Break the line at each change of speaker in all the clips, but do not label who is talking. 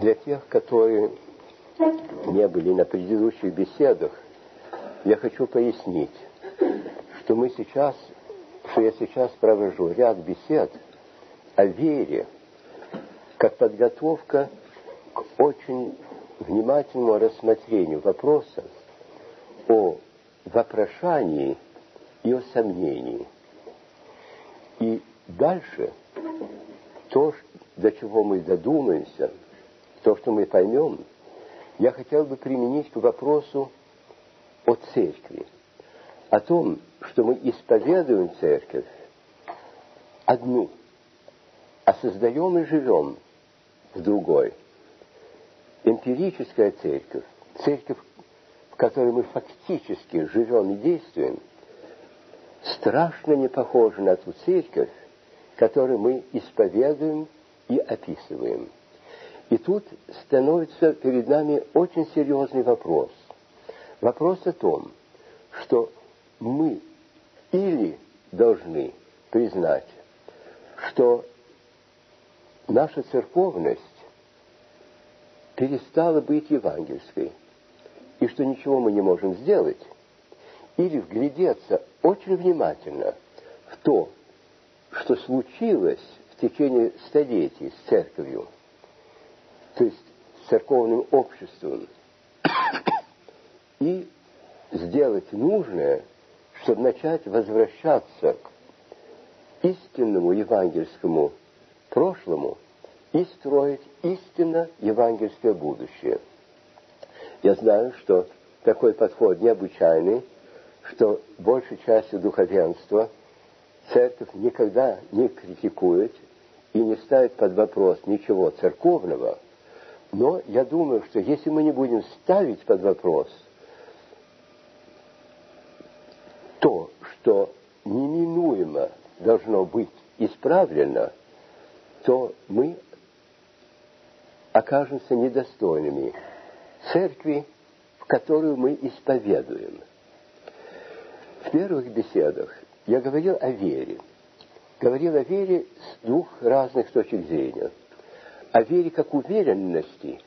Для тех, которые не были на предыдущих беседах, я хочу пояснить, что мы сейчас, что я сейчас провожу ряд бесед о вере, как подготовка к очень внимательному рассмотрению вопроса о вопрошании и о сомнении. И дальше то, до чего мы додумаемся, то, что мы поймем, я хотел бы применить к вопросу о церкви, о том, что мы исповедуем церковь одну, а создаем и живем в другой. Эмпирическая церковь, церковь, в которой мы фактически живем и действуем, страшно не похожа на ту церковь, которую мы исповедуем и описываем. И тут становится перед нами очень серьезный вопрос. Вопрос о том, что мы или должны признать, что наша церковность перестала быть евангельской, и что ничего мы не можем сделать, или вглядеться очень внимательно в то, что случилось в течение столетий с церковью, то есть церковным обществом, и сделать нужное, чтобы начать возвращаться к истинному евангельскому прошлому и строить истинно евангельское будущее. Я знаю, что такой подход необычайный, что большей частью духовенства церковь никогда не критикует и не ставит под вопрос ничего церковного, но я думаю, что если мы не будем ставить под вопрос то, что неминуемо должно быть исправлено, то мы окажемся недостойными церкви, в которую мы исповедуем. В первых беседах я говорил о вере. Говорил о вере с двух разных точек зрения. О вере как уверенности,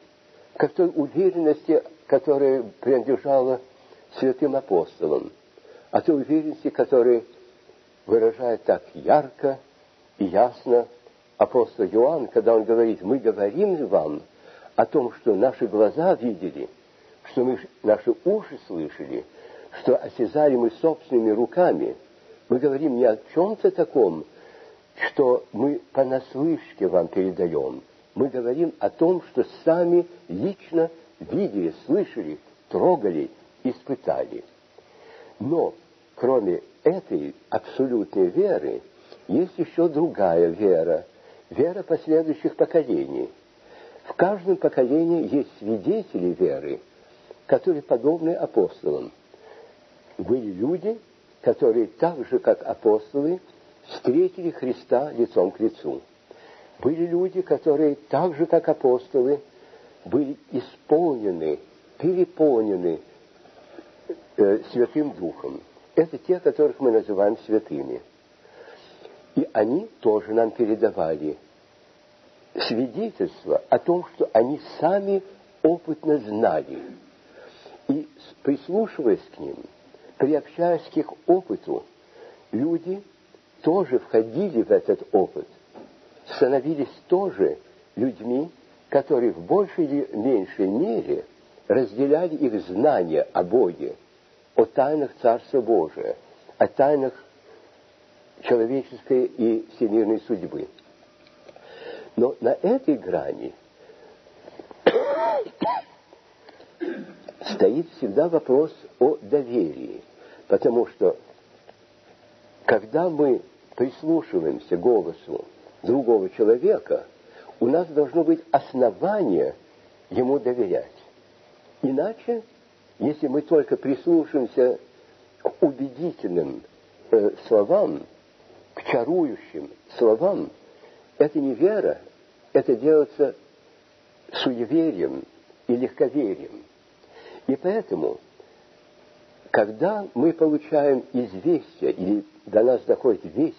как той уверенности, которая принадлежала святым апостолам, о той уверенности, которая выражает так ярко и ясно апостол Иоанн, когда он говорит, мы говорим вам о том, что наши глаза видели, что мы, наши уши слышали, что осязали мы собственными руками. Мы говорим не о чем-то таком, что мы понаслышке вам передаем. Мы говорим о том, что сами лично видели, слышали, трогали, испытали. Но кроме этой абсолютной веры, есть еще другая вера, вера последующих поколений. В каждом поколении есть свидетели веры, которые подобны апостолам. Были люди, которые так же, как апостолы, встретили Христа лицом к лицу. Были люди, которые так же, как апостолы, были исполнены, переполнены э, Святым Духом. Это те, которых мы называем святыми – и они тоже нам передавали свидетельство о том, что они сами опытно знали. И прислушиваясь к ним, приобщаясь к их опыту, люди тоже входили в этот опыт, становились тоже людьми, которые в большей или меньшей мере разделяли их знания о Боге, о тайнах Царства Божия, о тайнах человеческой и всемирной судьбы. Но на этой грани стоит всегда вопрос о доверии, потому что когда мы прислушиваемся к голосу другого человека, у нас должно быть основание ему доверять. Иначе, если мы только прислушаемся к убедительным э, словам, к чарующим словам, это не вера, это делается суеверием и легковерием. И поэтому, когда мы получаем известие или до нас доходит весть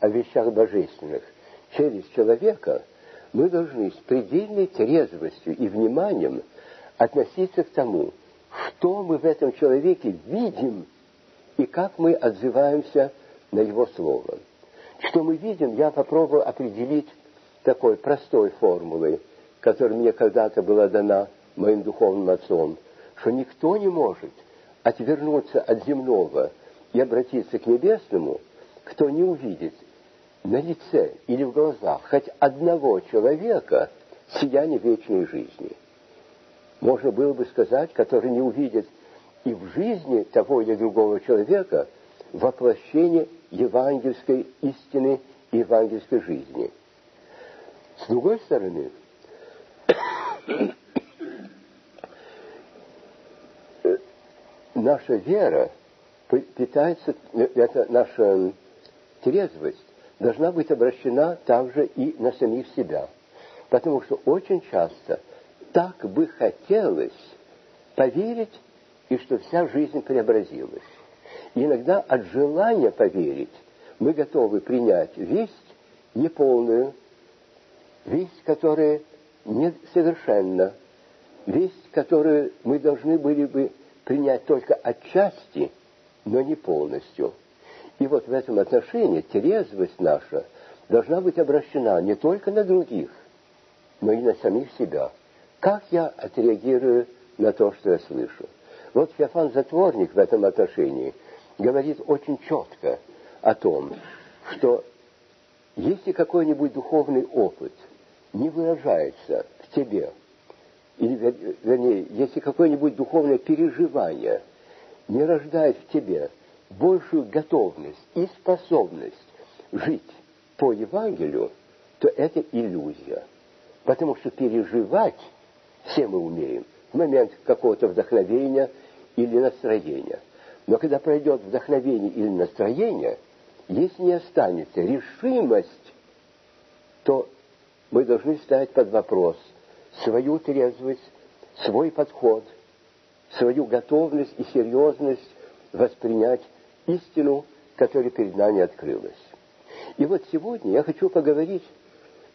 о вещах божественных через человека, мы должны с предельной трезвостью и вниманием относиться к тому, что мы в этом человеке видим и как мы отзываемся на его слово. Что мы видим, я попробую определить такой простой формулой, которая мне когда-то была дана моим духовным отцом, что никто не может отвернуться от земного и обратиться к небесному, кто не увидит на лице или в глазах хоть одного человека сияние вечной жизни. Можно было бы сказать, который не увидит и в жизни того или другого человека воплощение евангельской истины и евангельской жизни. С другой стороны, наша вера питается, это наша трезвость должна быть обращена также и на самих себя. Потому что очень часто так бы хотелось поверить, и что вся жизнь преобразилась. И иногда от желания поверить мы готовы принять весть неполную, весть, которая несовершенна, весть, которую мы должны были бы принять только отчасти, но не полностью. И вот в этом отношении трезвость наша должна быть обращена не только на других, но и на самих себя. Как я отреагирую на то, что я слышу? Вот Феофан Затворник в этом отношении говорит очень четко о том, что если какой-нибудь духовный опыт не выражается в тебе, или, вернее, если какое-нибудь духовное переживание не рождает в тебе большую готовность и способность жить по Евангелию, то это иллюзия. Потому что переживать все мы умеем в момент какого-то вдохновения или настроения. Но когда пройдет вдохновение или настроение, если не останется решимость, то мы должны ставить под вопрос свою трезвость, свой подход, свою готовность и серьезность воспринять истину, которая перед нами открылась. И вот сегодня я хочу поговорить,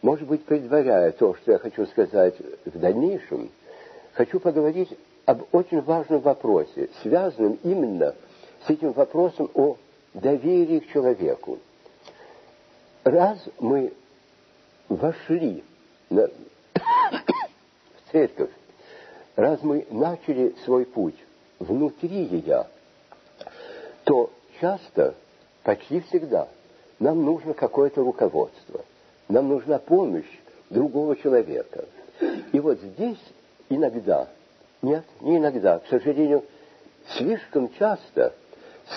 может быть, предваряя то, что я хочу сказать в дальнейшем, хочу поговорить об очень важном вопросе, связанном именно с этим вопросом о доверии к человеку. Раз мы вошли на, в церковь, раз мы начали свой путь внутри ее, то часто, почти всегда, нам нужно какое-то руководство, нам нужна помощь другого человека. И вот здесь иногда, нет, не иногда, к сожалению, слишком часто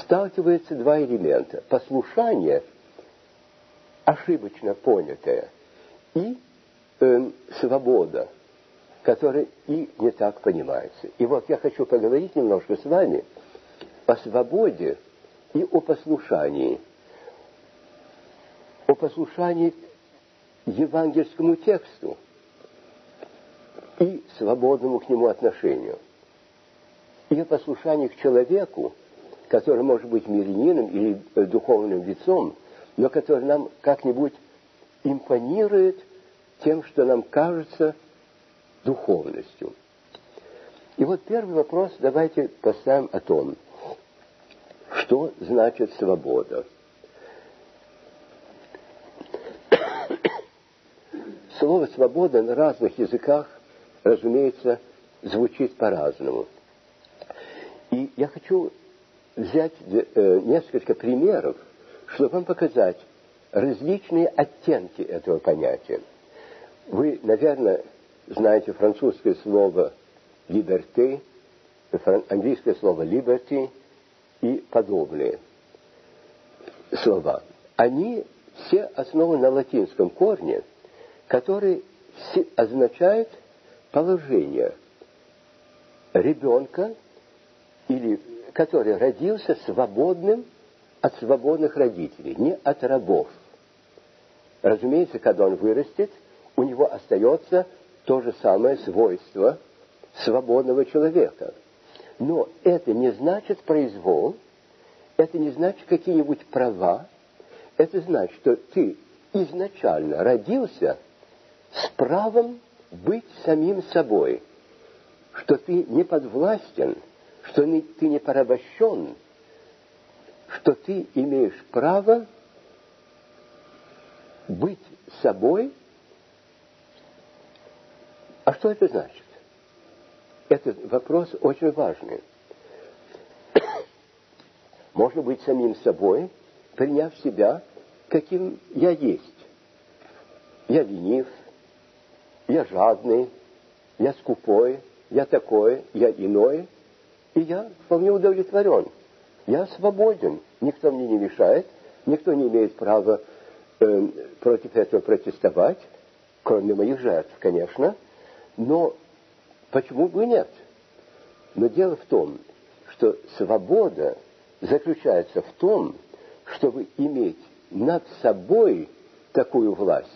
сталкиваются два элемента. Послушание, ошибочно понятое, и э, свобода, которая и не так понимается. И вот я хочу поговорить немножко с вами о свободе и о послушании. О послушании евангельскому тексту и свободному к нему отношению. И о послушании к человеку, который может быть мирянином или духовным лицом, но который нам как-нибудь импонирует тем, что нам кажется духовностью. И вот первый вопрос давайте поставим о том, что значит свобода. Слово «свобода» на разных языках, разумеется, звучит по-разному. И я хочу взять э, несколько примеров, чтобы вам показать различные оттенки этого понятия. Вы, наверное, знаете французское слово «liberté», английское слово «liberty» и подобные слова. Они все основаны на латинском корне, который означает положение ребенка, или который родился свободным от свободных родителей, не от рабов. Разумеется, когда он вырастет, у него остается то же самое свойство свободного человека. Но это не значит произвол, это не значит какие-нибудь права, это значит, что ты изначально родился с правом быть самим собой, что ты не подвластен, что ты не порабощен, что ты имеешь право быть собой. А что это значит? Этот вопрос очень важный. Можно быть самим собой, приняв себя, каким я есть. Я ленив, я жадный, я скупой, я такой, я иной, и я вполне удовлетворен. Я свободен, никто мне не мешает, никто не имеет права э, против этого протестовать, кроме моих жертв, конечно, но почему бы нет? Но дело в том, что свобода заключается в том, чтобы иметь над собой такую власть,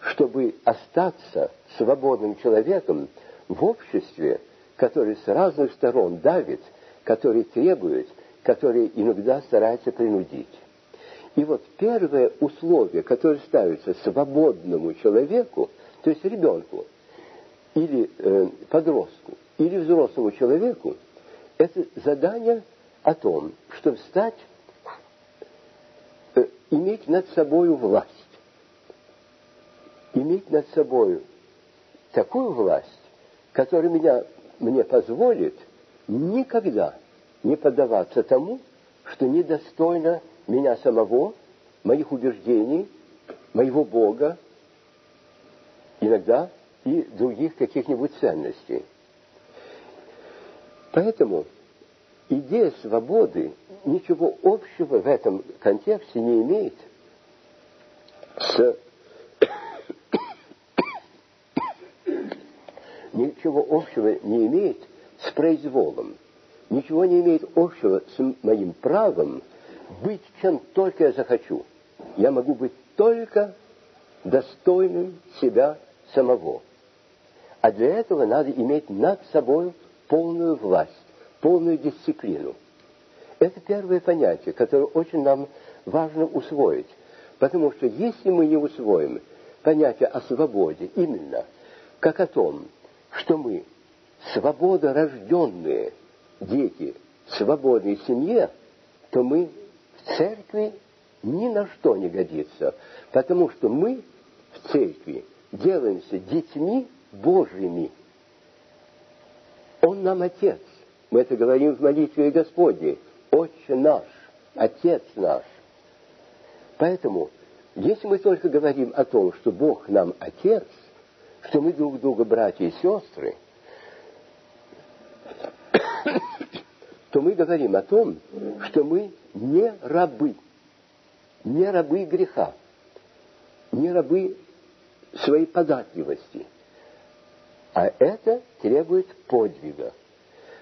чтобы остаться свободным человеком в обществе, который с разных сторон давит, который требует, который иногда старается принудить. И вот первое условие, которое ставится свободному человеку, то есть ребенку, или э, подростку, или взрослому человеку, это задание о том, чтобы стать, э, иметь над собой власть. Иметь над собой такую власть, которая меня, мне позволит никогда не поддаваться тому, что недостойно меня самого, моих убеждений, моего Бога, иногда и других каких-нибудь ценностей. Поэтому идея свободы ничего общего в этом контексте не имеет с ничего общего не имеет с произволом, ничего не имеет общего с моим правом быть чем только я захочу. Я могу быть только достойным себя самого. А для этого надо иметь над собой полную власть, полную дисциплину. Это первое понятие, которое очень нам важно усвоить. Потому что если мы не усвоим понятие о свободе именно как о том, что мы свободорожденные дети свободной семье, то мы в церкви ни на что не годится, потому что мы в церкви делаемся детьми Божьими. Он нам Отец. Мы это говорим в молитве Господней. Отче наш, Отец наш. Поэтому, если мы только говорим о том, что Бог нам Отец, что мы друг друга братья и сестры, то мы говорим о том, что мы не рабы, не рабы греха, не рабы своей податливости. А это требует подвига.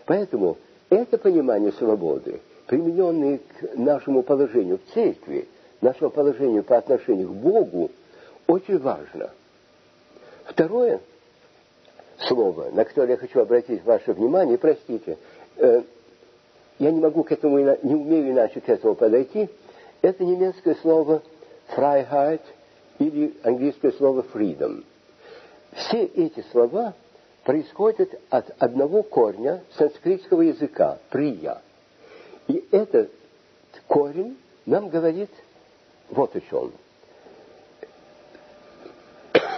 Поэтому это понимание свободы, примененное к нашему положению в церкви, нашему положению по отношению к Богу, очень важно – Второе слово, на которое я хочу обратить ваше внимание, простите, э, я не могу к этому, не умею иначе к этому подойти, это немецкое слово Freiheit или английское слово freedom. Все эти слова происходят от одного корня санскритского языка – прия. И этот корень нам говорит вот о чем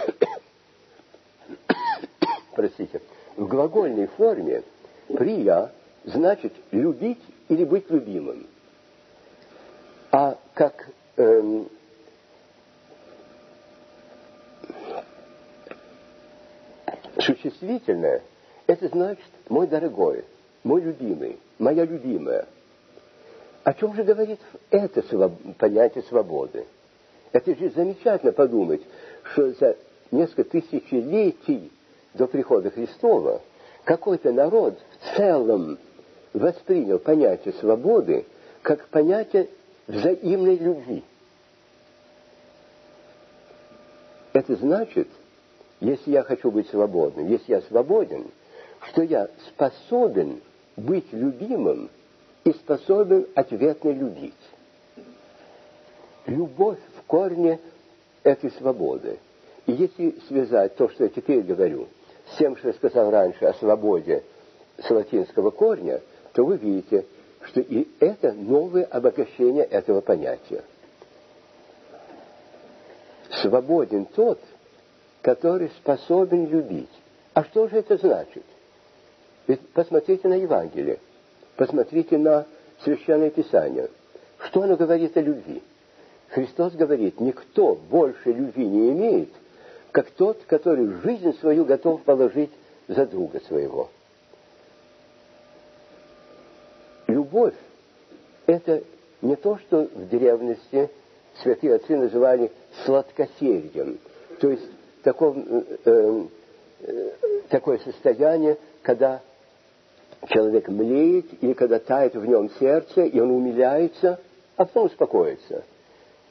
– простите, в глагольной форме «прия» значит «любить» или «быть любимым». А как эм, существительное, это значит «мой дорогой», «мой любимый», «моя любимая». О чем же говорит это понятие свободы? Это же замечательно подумать, что за несколько тысячелетий до прихода Христова какой-то народ в целом воспринял понятие свободы как понятие взаимной любви. Это значит, если я хочу быть свободным, если я свободен, что я способен быть любимым и способен ответно любить. Любовь в корне этой свободы. И если связать то, что я теперь говорю, с тем, что я сказал раньше о свободе с латинского корня, то вы видите, что и это новое обогащение этого понятия. Свободен тот, который способен любить. А что же это значит? Ведь посмотрите на Евангелие, посмотрите на Священное Писание. Что оно говорит о любви? Христос говорит, никто больше любви не имеет, как тот, который жизнь свою готов положить за друга своего. Любовь – это не то, что в древности святые отцы называли сладкосердием, то есть такое, э, э, такое состояние, когда человек млеет, или когда тает в нем сердце, и он умиляется, а потом успокоится.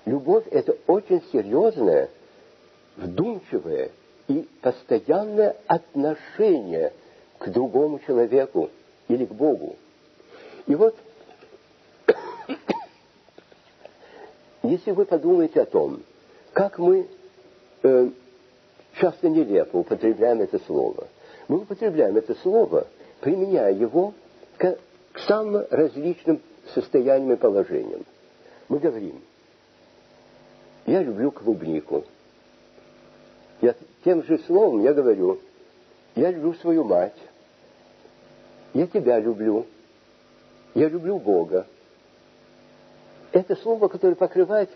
Любовь – это очень серьезное, вдумчивое и постоянное отношение к другому человеку или к Богу. И вот, если вы подумаете о том, как мы э, часто нелепо употребляем это слово, мы употребляем это слово, применяя его к, к самым различным состояниям и положениям. Мы говорим, я люблю клубнику. Я тем же словом я говорю, я люблю свою мать, я тебя люблю, я люблю Бога. Это слово, которое покрывает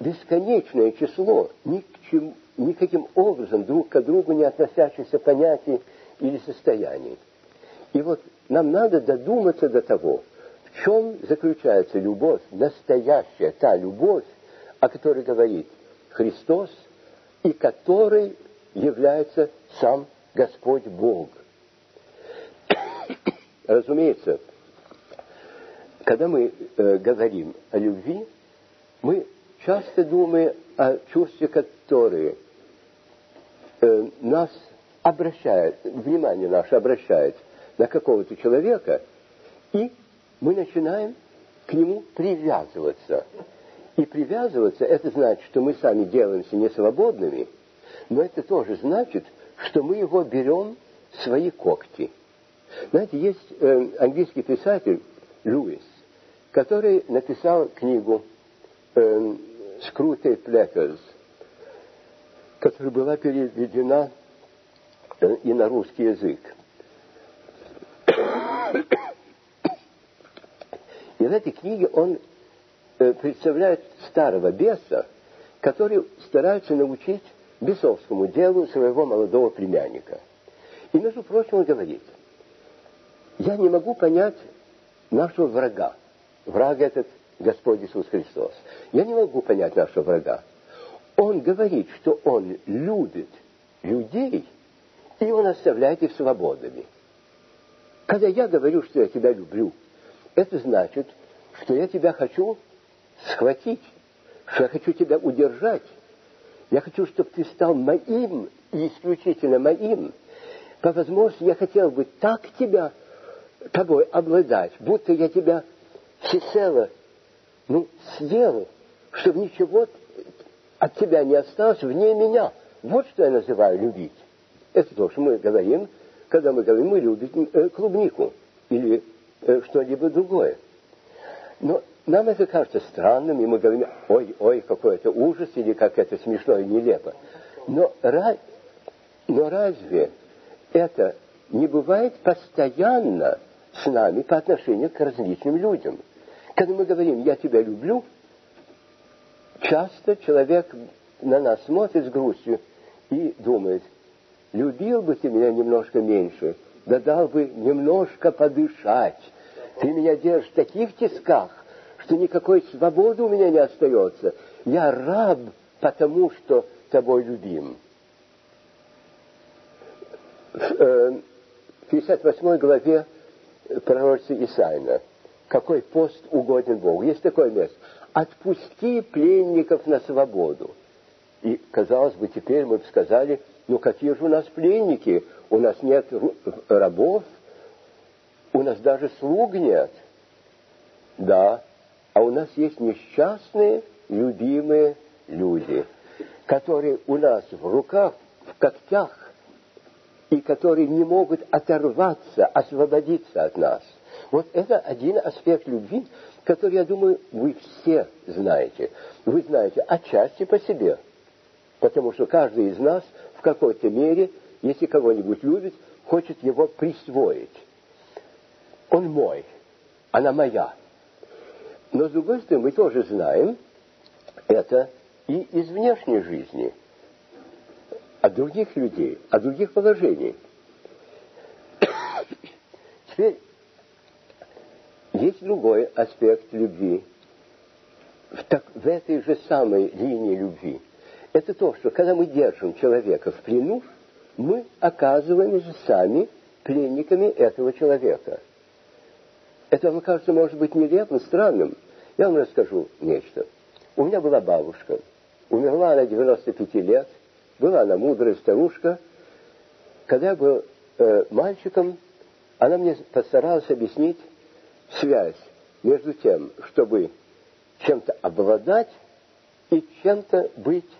бесконечное число, ни к чему, никаким образом друг к другу не относящихся понятий или состояний. И вот нам надо додуматься до того, в чем заключается любовь, настоящая та любовь, о которой говорит Христос, и которой является сам Господь Бог. Разумеется, когда мы э, говорим о любви, мы часто думаем о чувстве, которые э, нас обращает, внимание наше обращает на какого-то человека, и мы начинаем к нему привязываться. И привязываться, это значит, что мы сами делаемся несвободными, но это тоже значит, что мы его берем в свои когти. Знаете, есть э, английский писатель Льюис, который написал книгу э, «Screwtape Letters», которая была переведена э, и на русский язык. И в этой книге он э, представляет старого беса, который старается научить бесовскому делу своего молодого племянника. И, между прочим, он говорит, я не могу понять нашего врага. Враг этот Господь Иисус Христос. Я не могу понять нашего врага. Он говорит, что он любит людей, и он оставляет их свободными. Когда я говорю, что я тебя люблю, это значит, что я тебя хочу схватить, что я хочу тебя удержать. Я хочу, чтобы ты стал моим и исключительно моим. По возможности я хотел бы так тебя, тобой обладать, будто я тебя всецело, ну, съел, чтобы ничего от тебя не осталось вне меня. Вот что я называю любить. Это то, что мы говорим, когда мы говорим, мы любим э, клубнику или э, что-либо другое. Но нам это кажется странным, и мы говорим, ой, ой, какой это ужас, или как это смешно и нелепо. Но, но разве это не бывает постоянно с нами по отношению к различным людям? Когда мы говорим «я тебя люблю», часто человек на нас смотрит с грустью и думает, любил бы ты меня немножко меньше, да дал бы немножко подышать. Ты меня держишь в таких тисках, что никакой свободы у меня не остается. Я раб, потому что тобой любим. В 58 э, главе пророчества Исаина какой пост угоден Богу. Есть такое место отпусти пленников на свободу. И, казалось бы, теперь мы бы сказали, ну какие же у нас пленники? У нас нет рабов, у нас даже слуг нет. Да, а у нас есть несчастные, любимые люди. которые у нас в руках, в когтях, и которые не могут оторваться, освободиться от нас. Вот это один аспект любви, который, я думаю, вы все знаете. Вы знаете отчасти по себе. Потому что каждый из нас в какой-то мере, если кого-нибудь любит, хочет его присвоить. Он мой, она моя. Но, с другой стороны, мы тоже знаем это и из внешней жизни, от других людей, от других положений. Теперь есть другой аспект любви. В, так, в этой же самой линии любви. Это то, что когда мы держим человека в плену, мы оказываемся сами пленниками этого человека. Это вам кажется, может быть, нелепым, странным. Я вам расскажу нечто. У меня была бабушка. Умерла она 95 лет. Была она мудрая старушка. Когда я был э, мальчиком, она мне постаралась объяснить связь между тем, чтобы чем-то обладать и чем-то быть,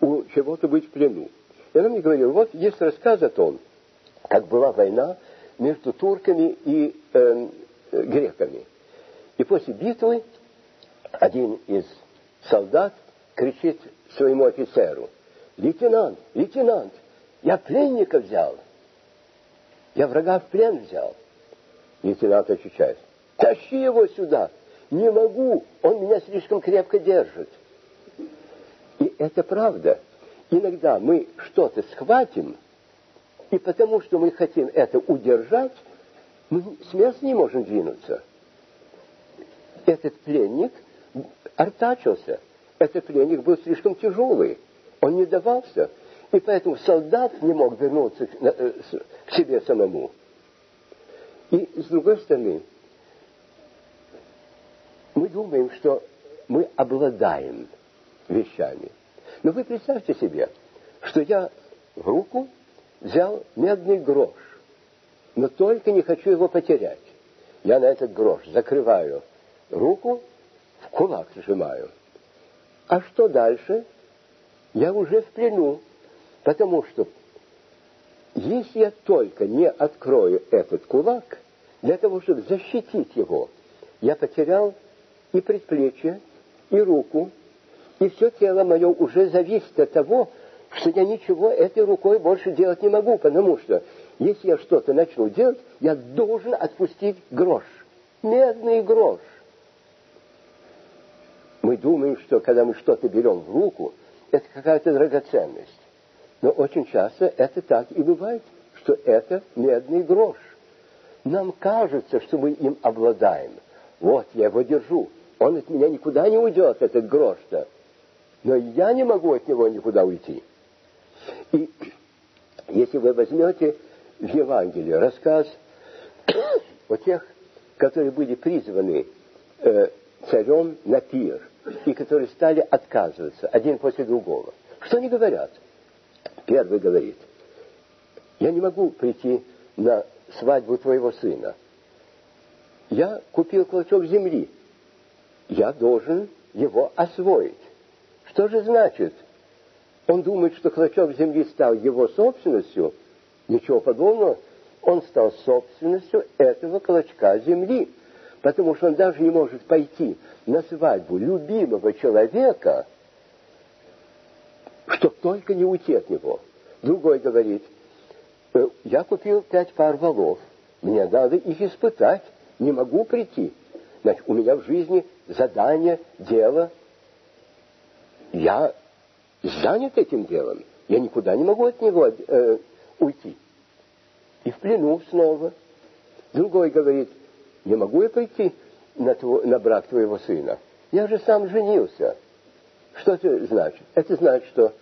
у чего-то быть в плену. И она мне говорила, вот есть рассказ о том, как была война между турками и э, греками. И после битвы один из солдат кричит своему офицеру, лейтенант, лейтенант, я пленника взял, я врага в плен взял. Лейтенант отвечает, тащи его сюда, не могу, он меня слишком крепко держит. И это правда. Иногда мы что-то схватим, и потому что мы хотим это удержать, мы с места не можем двинуться. Этот пленник артачился. Этот пленник был слишком тяжелый. Он не давался. И поэтому солдат не мог вернуться к э, себе самому. И с другой стороны, мы думаем, что мы обладаем вещами. Но вы представьте себе, что я в руку взял медный грош, но только не хочу его потерять. Я на этот грош закрываю руку, в кулак сжимаю. А что дальше? Я уже в плену, потому что если я только не открою этот кулак, для того, чтобы защитить его, я потерял и предплечье, и руку, и все тело мое уже зависит от того, что я ничего этой рукой больше делать не могу, потому что если я что-то начну делать, я должен отпустить грош, медный грош. Мы думаем, что когда мы что-то берем в руку, это какая-то драгоценность. Но очень часто это так и бывает, что это медный грош. Нам кажется, что мы им обладаем. Вот, я его держу. Он от меня никуда не уйдет, этот грош-то. Но я не могу от него никуда уйти. И если вы возьмете в Евангелии рассказ о тех, которые были призваны э, царем на пир, и которые стали отказываться один после другого. Что они говорят? Первый говорит, я не могу прийти на свадьбу твоего сына. Я купил клочок земли. Я должен его освоить. Что же значит? Он думает, что клочок земли стал его собственностью. Ничего подобного. Он стал собственностью этого клочка земли. Потому что он даже не может пойти на свадьбу любимого человека, чтоб только не уйти от него. Другой говорит, «Э, я купил пять пар волов, мне надо их испытать, не могу прийти. Значит, у меня в жизни задание, дело. Я занят этим делом. Я никуда не могу от него э, уйти. И в плену снова. Другой говорит, не могу я пойти на, тво, на брак твоего сына. Я же сам женился. Что это значит? Это значит, что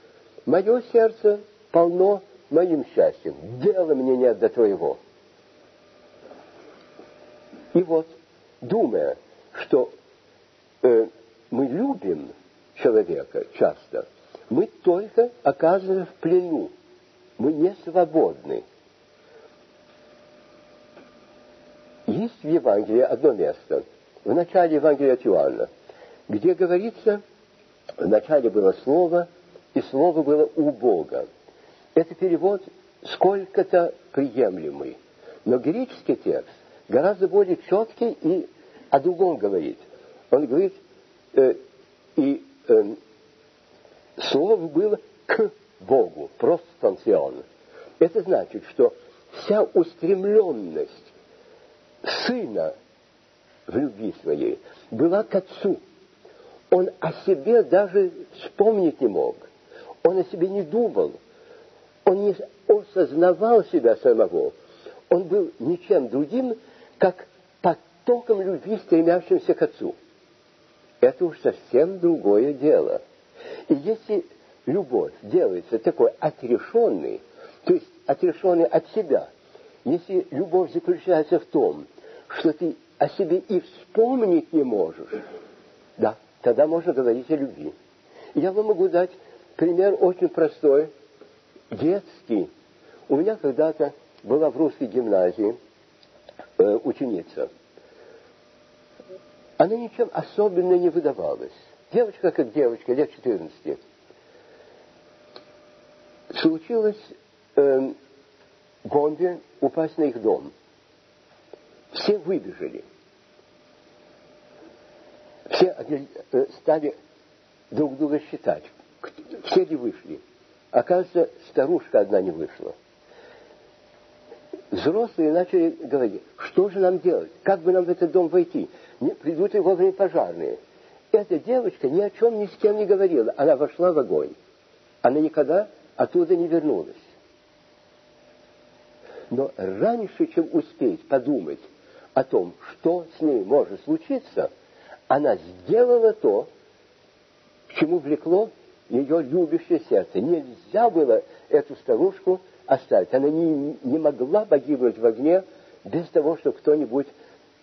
мое сердце полно моим счастьем. Дела мне нет до твоего. И вот, думая, что э, мы любим человека часто, мы только оказываемся в плену. Мы не свободны. Есть в Евангелии одно место, в начале Евангелия от Иоанна, где говорится Вначале было Слово, и Слово было у Бога. Это перевод сколько-то приемлемый. Но греческий текст гораздо более четкий и о другом говорит. Он говорит, э, и э, слово было к Богу, просто станцион. Это значит, что вся устремленность сына в любви своей была к отцу. Он о себе даже вспомнить не мог. Он о себе не думал. Он не осознавал себя самого. Он был ничем другим, как потоком любви, стремящимся к отцу. Это уж совсем другое дело. И если любовь делается такой отрешенной, то есть отрешенной от себя, если любовь заключается в том, что ты о себе и вспомнить не можешь, да, тогда можно говорить о любви. Я вам могу дать пример очень простой, детский. У меня когда-то была в русской гимназии э, ученица. Она ничем особенно не выдавалась. Девочка как девочка, лет 14. Случилось э, бомбе упасть на их дом. Все выбежали. Все э, стали друг друга считать. Все ли вышли? Оказывается, старушка одна не вышла. Взрослые начали говорить, что же нам делать? Как бы нам в этот дом войти? Придут ли вовремя пожарные? Эта девочка ни о чем ни с кем не говорила. Она вошла в огонь. Она никогда оттуда не вернулась. Но раньше, чем успеть подумать о том, что с ней может случиться, она сделала то, к чему влекло ее любящее сердце. Нельзя было эту старушку оставить. Она не, не могла погибнуть в огне без того, чтобы кто-нибудь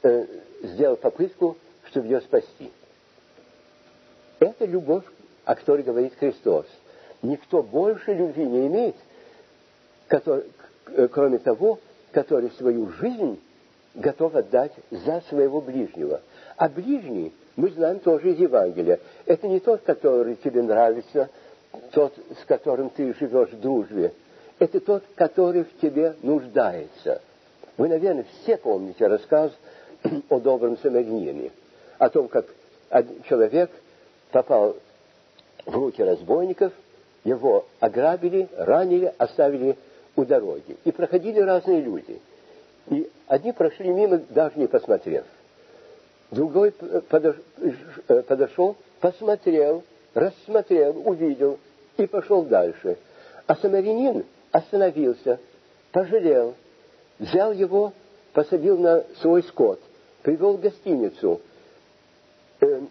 э, сделал попытку, чтобы ее спасти. Это любовь, о которой говорит Христос. Никто больше любви не имеет, который, кроме того, который свою жизнь готов отдать за своего ближнего. А ближний, мы знаем тоже из Евангелия, это не тот, который тебе нравится, тот, с которым ты живешь в дружбе. Это тот, который в тебе нуждается. Вы, наверное, все помните рассказ о добром самарянине, о том, как человек попал в руки разбойников, его ограбили, ранили, оставили у дороги. И проходили разные люди. И одни прошли мимо, даже не посмотрев. Другой подошел, посмотрел, рассмотрел, увидел и пошел дальше. А самарянин остановился, пожалел, взял его, посадил на свой скот – привел в гостиницу, э,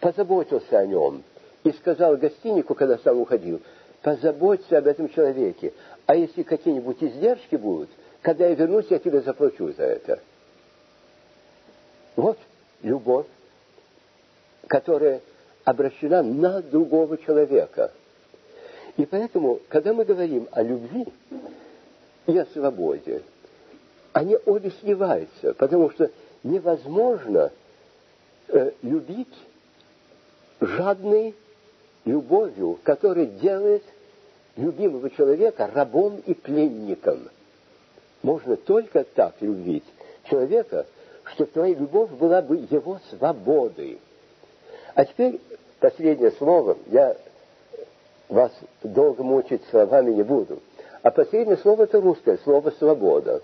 позаботился о нем и сказал гостинику, когда сам уходил, позаботься об этом человеке, а если какие-нибудь издержки будут, когда я вернусь, я тебе заплачу за это. Вот любовь, которая обращена на другого человека. И поэтому, когда мы говорим о любви и о свободе, они обе сливаются, потому что невозможно э, любить жадной любовью, которая делает любимого человека рабом и пленником. Можно только так любить человека, чтобы твоя любовь была бы его свободой. А теперь последнее слово. Я вас долго мучить словами не буду. А последнее слово это русское слово «свобода».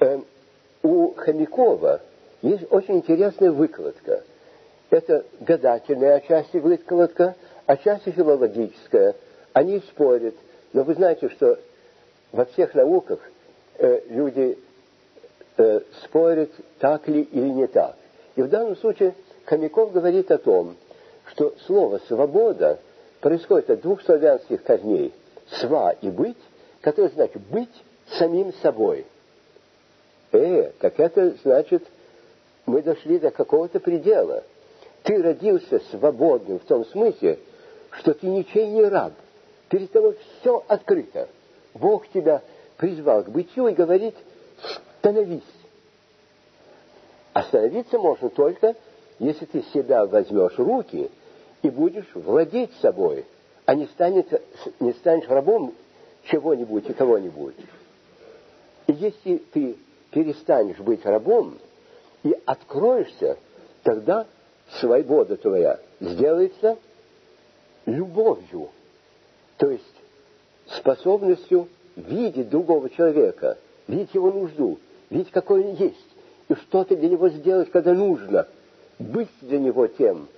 Э, у Хомякова есть очень интересная выкладка. Это гадательная отчасти выкладка, отчасти филологическая. Они спорят. Но вы знаете, что во всех науках э, люди э, спорят, так ли или не так. И в данном случае Хомяков говорит о том, что слово «свобода» происходит от двух славянских корней «сва» и «быть», которое значит «быть самим собой». Э, так это значит, мы дошли до какого-то предела. Ты родился свободным в том смысле, что ты ничей не раб. Перед тобой все открыто. Бог тебя призвал к бытию и говорит, становись. Остановиться можно только если ты себя возьмешь руки и будешь владеть собой, а не, станет, не станешь рабом чего-нибудь и кого-нибудь. И если ты перестанешь быть рабом и откроешься, тогда свобода твоя сделается любовью, то есть способностью видеть другого человека, видеть его нужду, видеть, какой он есть, и что-то для него сделать, когда нужно, быть для него тем,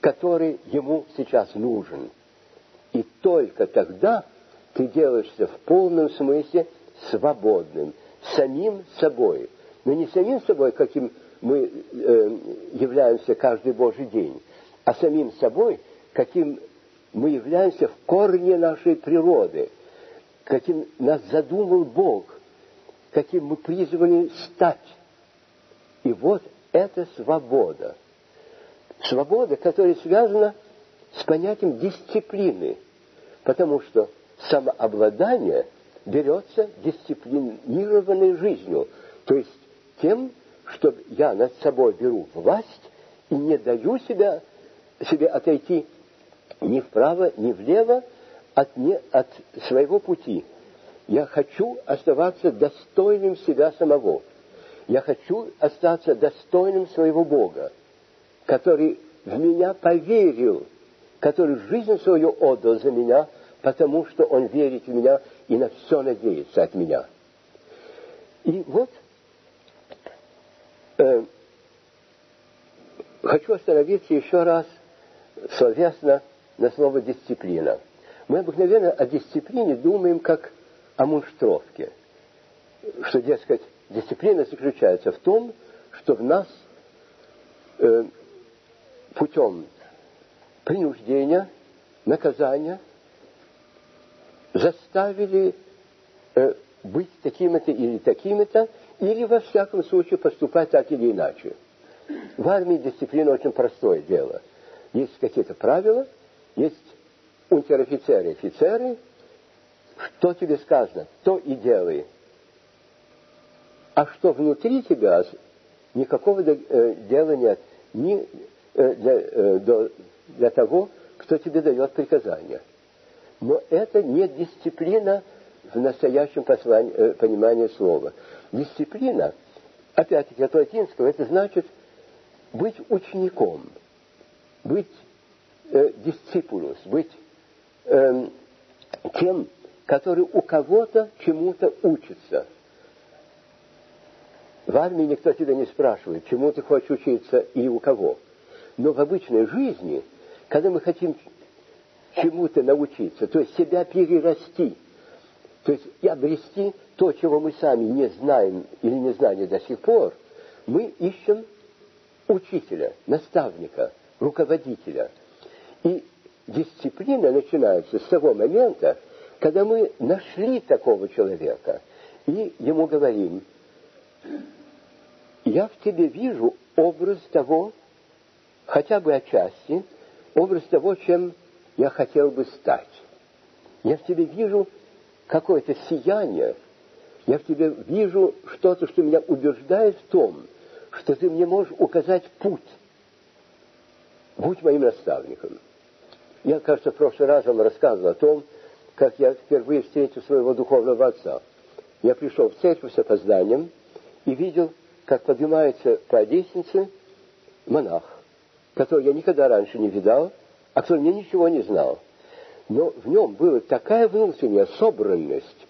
который ему сейчас нужен. И только тогда ты делаешься в полном смысле свободным, самим собой. Но не самим собой, каким мы э, являемся каждый Божий день, а самим собой, каким мы являемся в корне нашей природы, каким нас задумал Бог, каким мы призваны стать. И вот это свобода. Свобода, которая связана с понятием дисциплины, потому что самообладание берется дисциплинированной жизнью, то есть тем, что я над собой беру власть и не даю себя, себе отойти ни вправо, ни влево от, не, от своего пути. Я хочу оставаться достойным себя самого. Я хочу остаться достойным своего Бога, который в меня поверил, который жизнь свою отдал за меня, потому что он верит в меня и на все надеется от меня. И вот э, хочу остановиться еще раз словесно на слово «дисциплина». Мы обыкновенно о дисциплине думаем как о мунштровке, что, дескать, дисциплина заключается в том, что в нас э, путем принуждения, наказания заставили э, быть такими-то или такими-то, или во всяком случае поступать так или иначе. В армии дисциплина очень простое дело. Есть какие-то правила – есть унтер-офицеры, офицеры, что тебе сказано, то и делай. А что внутри тебя, никакого э, дела нет ни э, для, э, для того, кто тебе дает приказания. Но это не дисциплина в настоящем понимании слова. Дисциплина, опять-таки от латинского, это значит быть учеником, быть э, дисципулус, быть э, тем, который у кого-то чему-то учится. В армии никто тебя не спрашивает, чему ты хочешь учиться и у кого. Но в обычной жизни, когда мы хотим чему-то научиться, то есть себя перерасти, то есть и обрести то, чего мы сами не знаем или не знали до сих пор, мы ищем учителя, наставника, руководителя – и дисциплина начинается с того момента, когда мы нашли такого человека и ему говорим, я в тебе вижу образ того, хотя бы отчасти, образ того, чем я хотел бы стать. Я в тебе вижу какое-то сияние, я в тебе вижу что-то, что меня убеждает в том, что ты мне можешь указать путь. Будь моим наставником. Я, кажется, в прошлый раз вам рассказывал о том, как я впервые встретил своего духовного отца. Я пришел в церковь с опозданием и видел, как поднимается по лестнице монах, который я никогда раньше не видал, а который мне ничего не знал. Но в нем была такая внутренняя собранность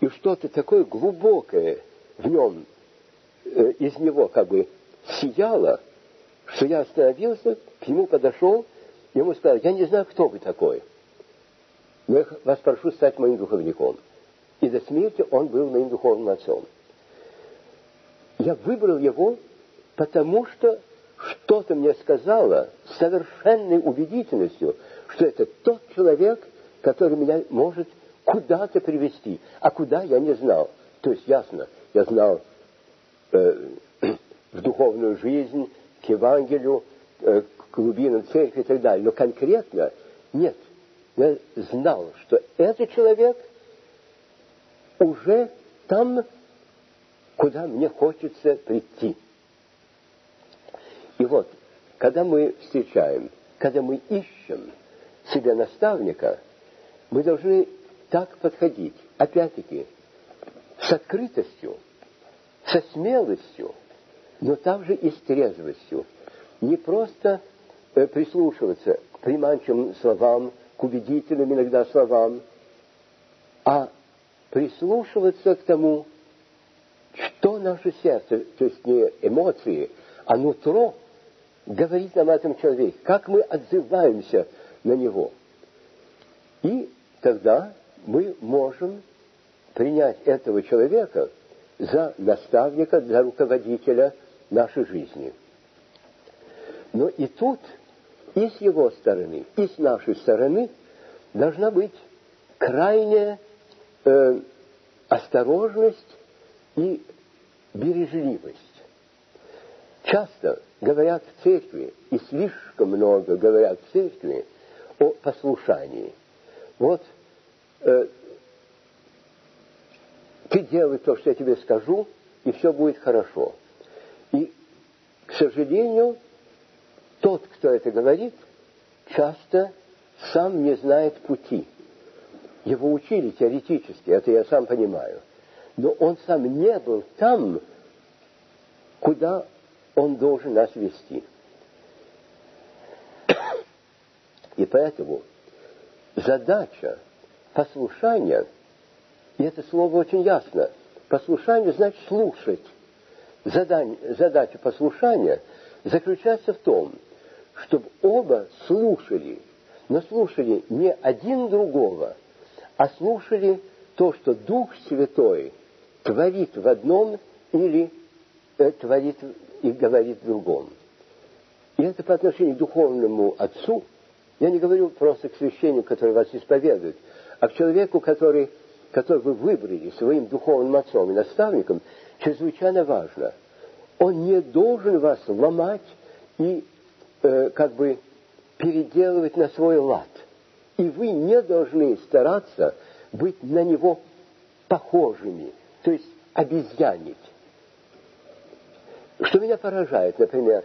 и что-то такое глубокое в нем, э, из него как бы сияло, что я остановился, к нему подошел ему сказал, я не знаю, кто вы такой, но я вас прошу стать моим духовником. И до смерти он был моим духовным отцом. Я выбрал его, потому что что-то мне сказало с совершенной убедительностью, что это тот человек, который меня может куда-то привести, а куда я не знал. То есть ясно, я знал э, в духовную жизнь, к Евангелию, э, глубинам церкви и так далее. Но конкретно нет. Я знал, что этот человек уже там, куда мне хочется прийти. И вот когда мы встречаем, когда мы ищем себе наставника, мы должны так подходить, опять-таки, с открытостью, со смелостью, но также и с трезвостью. Не просто э, прислушиваться к приманчивым словам, к убедительным иногда словам, а прислушиваться к тому, что наше сердце, то есть не эмоции, а нутро, говорит нам о этом человеке, как мы отзываемся на него. И тогда мы можем принять этого человека за наставника, за руководителя нашей жизни. Но и тут, и с его стороны, и с нашей стороны должна быть крайняя э, осторожность и бережливость. Часто говорят в церкви, и слишком много говорят в церкви о послушании. Вот э, ты делай то, что я тебе скажу, и все будет хорошо. И, к сожалению, тот, кто это говорит, часто сам не знает пути. Его учили теоретически, это я сам понимаю. Но он сам не был там, куда он должен нас вести. И поэтому задача послушания, и это слово очень ясно, послушание значит слушать. Задание, задача послушания заключается в том, чтобы оба слушали, но слушали не один другого, а слушали то, что Дух Святой творит в одном или э, творит и говорит в другом. И это по отношению к духовному отцу, я не говорю просто к священнику, который вас исповедует, а к человеку, который, который вы выбрали своим духовным отцом и наставником, чрезвычайно важно. Он не должен вас ломать и э, как бы переделывать на свой лад. И вы не должны стараться быть на него похожими, то есть обезьянить. Что меня поражает, например,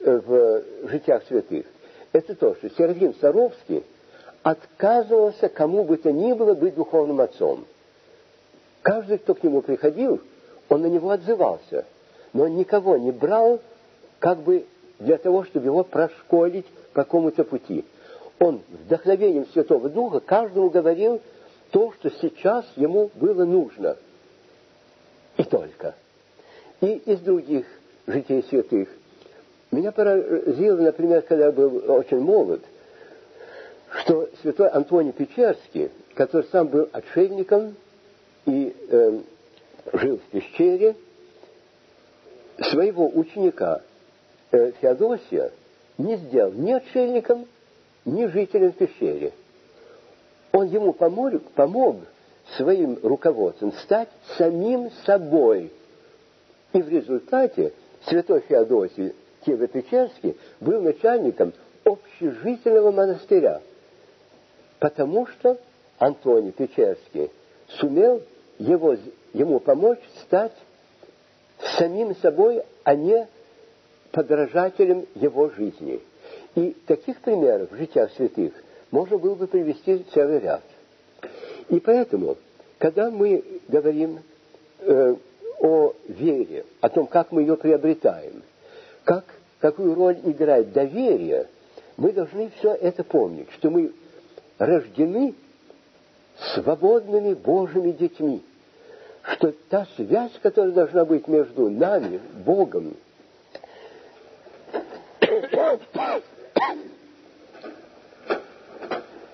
в житиях святых, это то, что Серафим Саровский отказывался кому бы то ни было быть духовным отцом. Каждый, кто к нему приходил, он на него отзывался, но он никого не брал как бы для того, чтобы его прошколить по какому-то пути. Он вдохновением Святого Духа каждому говорил то, что сейчас ему было нужно. И только. И из других житий святых. Меня поразило, например, когда я был очень молод, что святой Антоний Печерский, который сам был отшельником и э, жил в пещере, своего ученика Феодосия не сделал ни отшельником, ни жителем пещеры. Он ему помог, помог своим руководством стать самим собой. И в результате святой Феодосий Киево-Печерский был начальником общежительного монастыря, потому что Антоний Печерский сумел его, ему помочь стать самим собой, а не подражателем его жизни. И таких примеров в житиях святых можно было бы привести целый ряд. И поэтому, когда мы говорим э, о вере, о том, как мы ее приобретаем, как, какую роль играет доверие, мы должны все это помнить, что мы рождены свободными Божьими детьми, что та связь, которая должна быть между нами, Богом,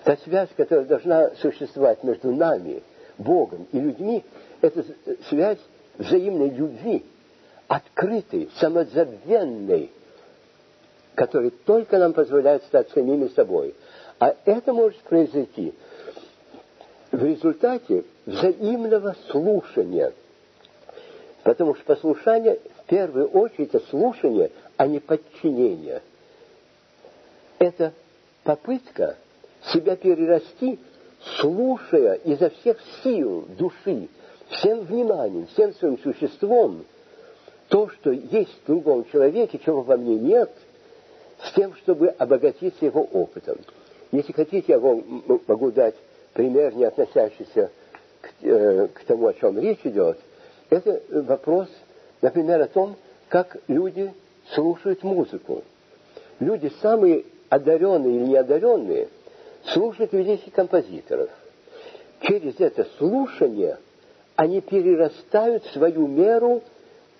та связь, которая должна существовать между нами, Богом и людьми, это связь взаимной любви, открытой, самозабвенной, который только нам позволяет стать самими собой. А это может произойти в результате взаимного слушания. Потому что послушание, в первую очередь, это слушание, а не подчинение. Это попытка себя перерасти, слушая изо всех сил души, всем вниманием, всем своим существом то, что есть в другом человеке, чего во мне нет, с тем, чтобы обогатиться его опытом. Если хотите, я вам могу дать пример, не относящийся к, э, к тому, о чем речь идет. Это вопрос, например, о том, как люди слушают музыку. Люди самые одаренные или неодаренные слушают великих композиторов. Через это слушание они перерастают свою меру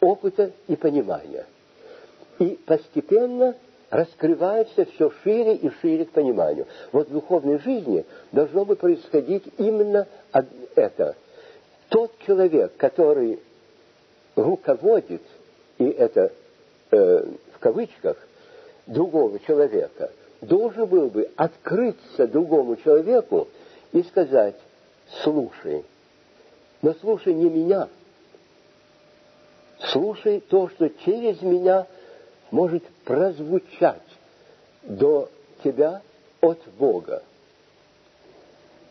опыта и понимания. И постепенно раскрывается все шире и шире к пониманию. Вот в духовной жизни должно бы происходить именно это. Тот человек, который руководит, и это э, в кавычках, другого человека, должен был бы открыться другому человеку и сказать, слушай, но слушай не меня, слушай то, что через меня может прозвучать до тебя от Бога.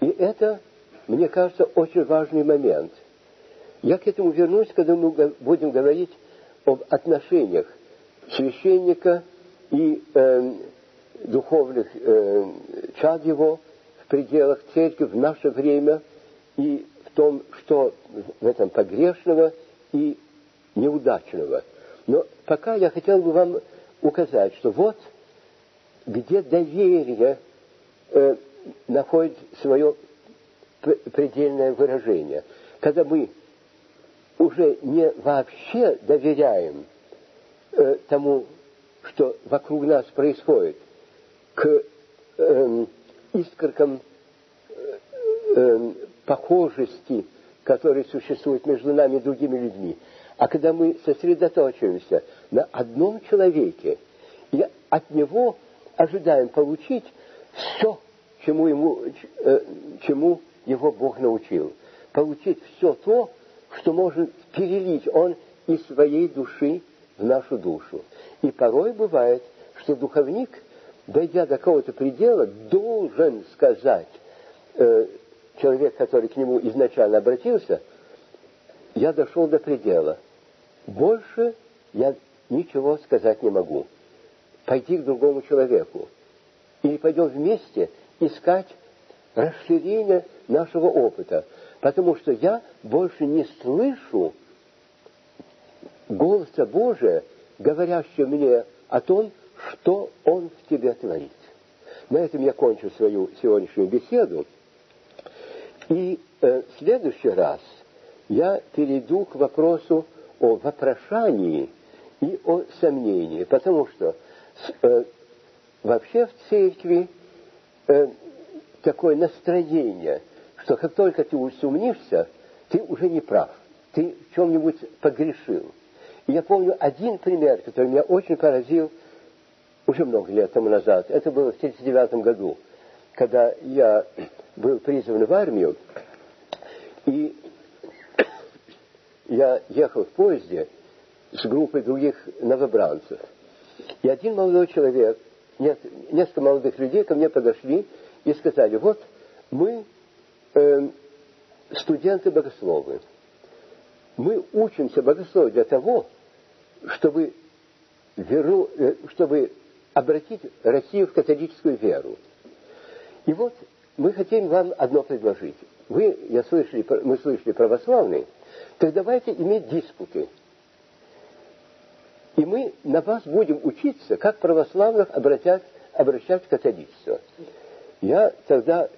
И это, мне кажется, очень важный момент. Я к этому вернусь, когда мы будем говорить об отношениях священника и э, духовных э, чад его в пределах церкви в наше время и в том, что в этом погрешного и неудачного – но пока я хотел бы вам указать, что вот где доверие э, находит свое предельное выражение. Когда мы уже не вообще доверяем э, тому, что вокруг нас происходит, к э, искоркам э, э, похожести, которые существуют между нами и другими людьми, а когда мы сосредоточиваемся на одном человеке и от него ожидаем получить все, чему, ему, э, чему его Бог научил, получить все то, что может перелить он из своей души в нашу душу. И порой бывает, что духовник, дойдя до какого-то предела, должен сказать э, человек, который к нему изначально обратился – я дошел до предела. Больше я ничего сказать не могу. Пойти к другому человеку. Или пойдем вместе искать расширение нашего опыта. Потому что я больше не слышу голоса Божия, говорящего мне о том, что Он в тебе творит. На этом я кончу свою сегодняшнюю беседу. И э, в следующий раз – я перейду к вопросу о вопрошании и о сомнении, потому что э, вообще в церкви э, такое настроение, что как только ты усомнишься, ты уже не прав, ты в чем-нибудь погрешил. Я помню один пример, который меня очень поразил уже много лет тому назад. Это было в 1939 году, когда я был призван в армию, и я ехал в поезде с группой других новобранцев. И один молодой человек, нет, несколько молодых людей ко мне подошли и сказали, вот мы э, студенты-богословы. Мы учимся богословию для того, чтобы, веру, э, чтобы обратить Россию в католическую веру. И вот мы хотим вам одно предложить. Вы, я слышали, мы слышали православные, так давайте иметь диспуты. И мы на вас будем учиться, как православных обратять, обращать в католичество. Я тогда,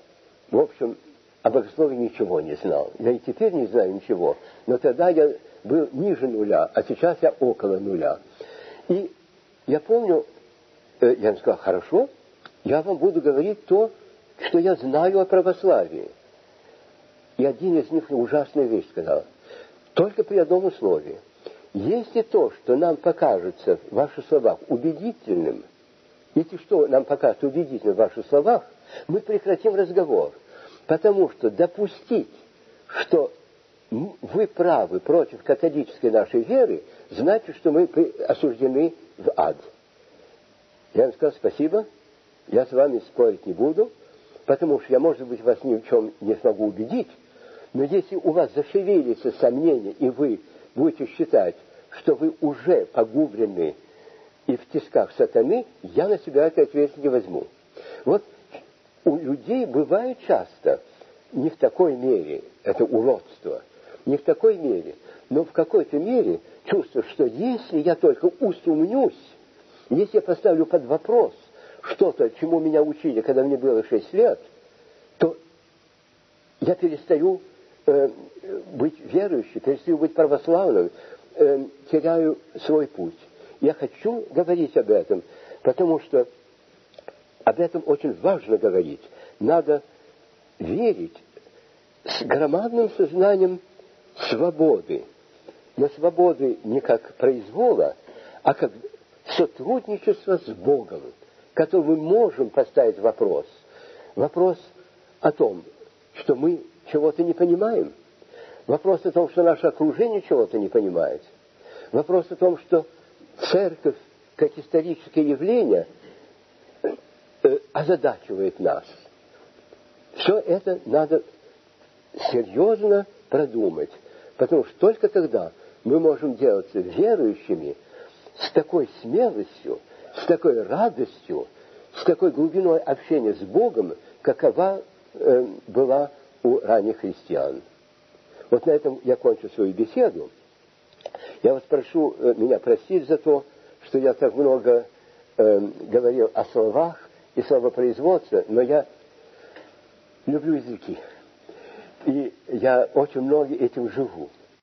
в общем, о богословии ничего не знал. Я и теперь не знаю ничего. Но тогда я был ниже нуля, а сейчас я около нуля. И я помню, э, я им сказал, хорошо, я вам буду говорить то, что я знаю о православии. И один из них ужасную вещь сказал – только при одном условии. Если то, что нам покажется в ваших словах убедительным, если что нам покажется убедительным в ваших словах, мы прекратим разговор. Потому что допустить, что вы правы против католической нашей веры, значит, что мы осуждены в ад. Я вам сказал спасибо, я с вами спорить не буду, потому что я, может быть, вас ни в чем не смогу убедить, но если у вас зашевелится сомнение, и вы будете считать, что вы уже погублены и в тисках сатаны, я на себя эту ответственность не возьму. Вот у людей бывает часто, не в такой мере, это уродство, не в такой мере, но в какой-то мере чувство, что если я только усумнюсь, если я поставлю под вопрос что-то, чему меня учили, когда мне было шесть лет, то я перестаю э, быть верующим, перестаю быть православным, э, теряю свой путь. Я хочу говорить об этом, потому что об этом очень важно говорить. Надо верить с громадным сознанием свободы. Но свободы не как произвола, а как сотрудничество с Богом, который мы можем поставить вопрос. Вопрос о том, что мы чего-то не понимаем. Вопрос о том, что наше окружение чего-то не понимает. Вопрос о том, что церковь, как историческое явление, э, озадачивает нас. Все это надо серьезно продумать, потому что только тогда мы можем делаться верующими с такой смелостью, с такой радостью, с такой глубиной общения с Богом, какова э, была у ранних христиан. Вот на этом я кончу свою беседу. Я вас прошу э, меня простить за то, что я так много э, говорил о словах и словопроизводстве, но я люблю языки. И я очень много этим живу.